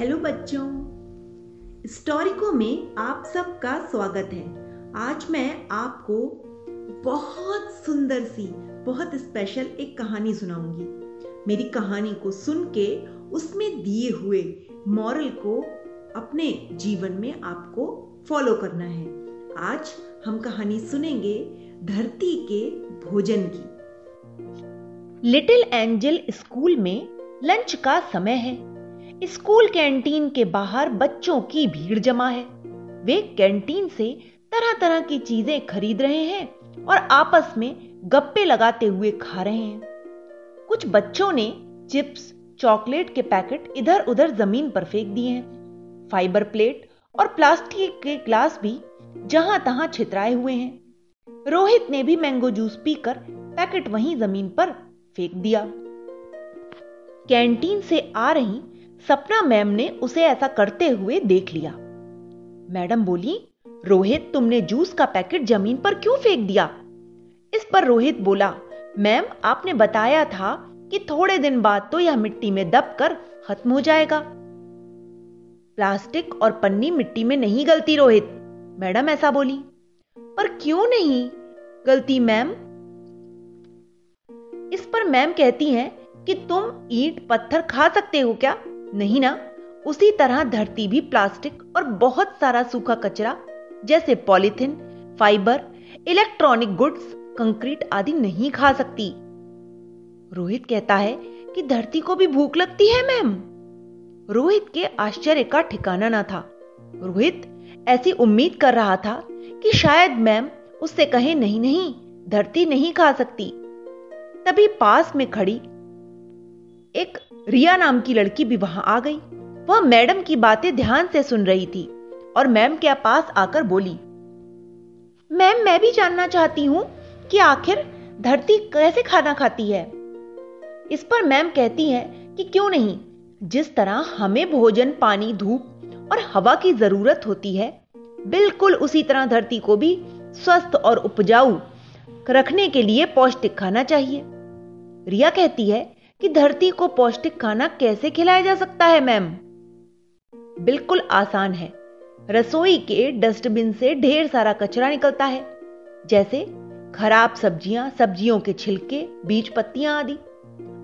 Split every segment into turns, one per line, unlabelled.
Hello बच्चों। स्टोरिको में आप सबका स्वागत है। आज मैं आपको बहुत सुंदर सी, बहुत स्पेशल एक कहानी सुनाऊँगी। मेरी कहानी को सुन के उसमें दिए हुए मॉरल को अपने जीवन में आपको फॉलो करना है। आज हम कहानी सुनेंगे धरती के भोजन की।
लिटिल एंजल स्कूल में लंच का समय है। स्कूल कैंटीन के बाहर बच्चों की भीड़ जमा है। वे कैंटीन से तरह तरह की चीज़ें खरीद रहे हैं और आपस में गप्पे लगाते हुए खा रहे हैं। कुछ बच्चों ने चिप्स, चॉकलेट के पैकेट इधर उधर ज़मीन पर फेंक दिए हैं। फाइबर प्लेट और प्लास्टिक के ग्लास भी जहाँ तहां छितराए हुए हैं। रोहित ने भी मैंगो जूस पीकर पैकेट वहीं ज़मीन पर फेंक दिया। कैंटीन से आ रही सपना मैम ने उसे ऐसा करते हुए देख लिया। मैडम बोली, रोहित, तुमने जूस का पैकेट ज़मीन पर क्यों फेंक दिया? इस पर रोहित बोला, मैम, आपने बताया था कि थोड़े दिन बाद तो यह मिट्टी में दब कर खत्म हो जाएगा। प्लास्टिक और पन्नी मिट्टी में नहीं गलती, रोहित। मैडम ऐसा बोली। पर क्यों नहीं? गलती मैम इस पर मैम कहती हैं कि तुम ईंट, पत्थर खा सकते हो क्या? नहीं ना? उसी तरह धरती भी प्लास्टिक और बहुत सारा सूखा कचरा, जैसे polythene, fibre, electronic goods, concrete आदि नहीं खा सकती। रोहित कहता है कि धरती को भी भूख लगती है, मैम। रोहित के आश्चर्य का ठिकाना ना था। रोहित ऐसी उम्मीद कर रहा था कि शायद मैम उससे कहे, नहीं नहीं, धरती नहीं खा सकती। तभी पास में खड़ी एक रिया नाम की लड़की भी वहाँ आ गई। वह मैडम की बातें ध्यान से सुन रही थी और मैम के पास आकर बोली, मैम, मैं भी जानना चाहती हूँ कि आखिर धरती कैसे खाना खाती है? इस पर मैम कहती है कि क्यों नहीं? जिस तरह हमें भोजन, पानी, धूप और हवा की ज़रूरत होती है, बिल्कुल उसी तरह धरती को भी स्वस्थ और उपजाऊ रखने के लिए पौष्टिक खाना चाहिए। रिया कहती है कि धरती को पौष्टिक खाना कैसे खिलाया जा सकता है, मैम? बिल्कुल आसान है। रसोई के डस्टबिन से ढेर सारा कचरा निकलता है, जैसे खराब सब्ज़ियाँ, सब्जियों के छिलके, बीज पत्तियाँ आदि।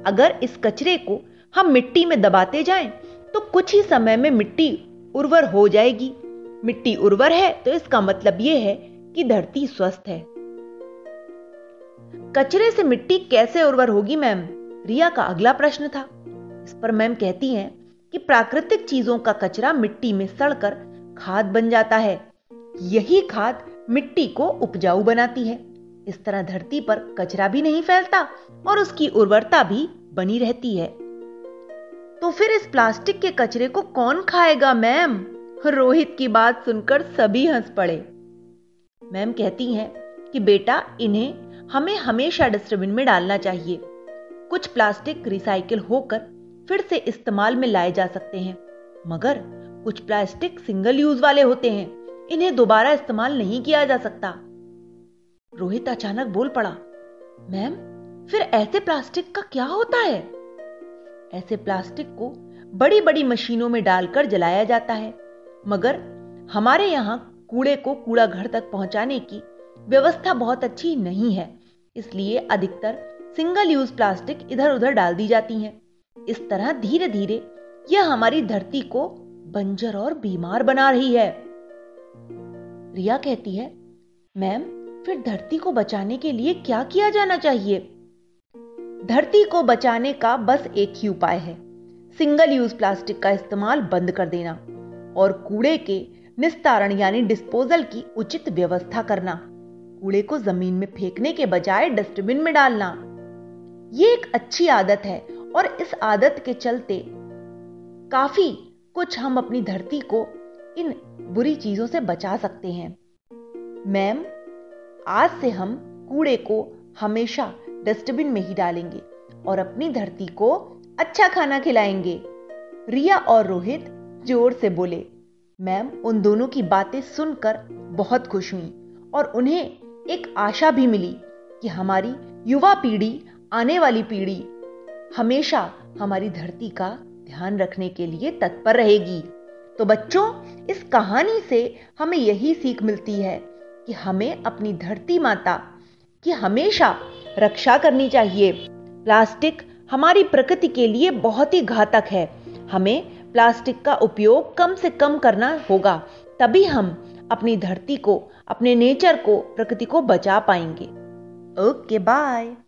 अगर इस कचरे को हम मिट्टी में दबाते जाएँ तो कुछ ही समय में मिट्टी उर्वर हो जाएगी। मिट्टी उर्वर है तो इसका मतलब यह है कि धरती स्वस्थ है। कचरे से मिट्टी कैसे उर्वर होगी, मैम? रिया का अगला प्रश्न था। इस पर मैम कहती हैं कि प्राकृतिक चीज़ों का कचरा मिट्टी में सड़कर खाद बन जाता है। यही खाद मिट्टी को उपजाऊ बनाती है। इस तरह धरती पर कचरा भी नहीं फैलता और उसकी उर्वरता भी बनी रहती है। तो फिर इस प्लास्टिक के कचरे को कौन खाएगा मैम? रोहित की बात सुनकर सभी हंस पड़े। मैम कहती हैं कि बेटा, इन्हें हमें हमेशा डस्टबिन में डालना चाहिए। कुछ प्लास्टिक रिसाइकिल होकर फिर से इस्तेमाल में लाए जा सकते हैं, मगर कुछ प्लास्टिक सिंगल यूज़ वाले होते हैं, इन्हें दोबारा इस्तेमाल नहीं किया जा सकता। रोहित अचानक बोल पड़ा, मैम, फिर ऐसे प्लास्टिक का क्या होता है? ऐसे प्लास्टिक को बड़ी बड़ी मशीनों में डालकर जलाया जाता है, मगर हमारे यहाँ कूड़े को कूड़ा घर तक पहुँचाने की व्यवस्था बहुत अच्छी नहीं है, इसलिए अधिकतर सिंगल यूज़ प्लास्टिक इधर उधर डाल दी जाती हैं। इस तरह धीरे धीरे यह हमारी धरती को बंजर और बीमार बना रही है। रिया कहती है, मैम, फिर धरती को बचाने के लिए क्या किया जाना चाहिए? धरती को बचाने का बस एक ही उपाय है सिंगल यूज़ प्लास्टिक का इस्तेमाल बंद कर देना और कूड़े के निस्तारण यानी डिस्पोजल की उचित व्यवस्था करना। कूड़े को ज़मीन में फेंकने के बजाय डस्टबिन में डालना। ये एक अच्छी आदत है और इस आदत के चलते काफ़ी कुछ हम अपनी धरती को इन बुरी चीज़ों से बचा सकते हैं। मैम, आज से हम कूड़े को हमेशा डस्टबिन में ही डालेंगे और अपनी धरती को अच्छा खाना खिलाएँगे। रिया और रोहित ज़ोर से बोले, मैम, उन दोनों की बातें सुनकर बहुत खुश हुई और उन्हें एक आशा भी मिली कि हमारी युवा पीढ़ी आने वाली पीढ़ी हमेशा हमारी धरती का ध्यान रखने के लिए तत्पर रहेगी। तो बच्चों, इस कहानी से हमें यही सीख मिलती है कि हमें अपनी धरती माता की हमेशा रक्षा करनी चाहिए। प्लास्टिक हमारी प्रकृति के लिए बहुत ही घातक है। हमें प्लास्टिक का उपयोग कम से कम करना होगा, तभी हम अपनी धरती को, अपने नेचर को, प्रकृति को बचा पाएँगे। Okay, bye.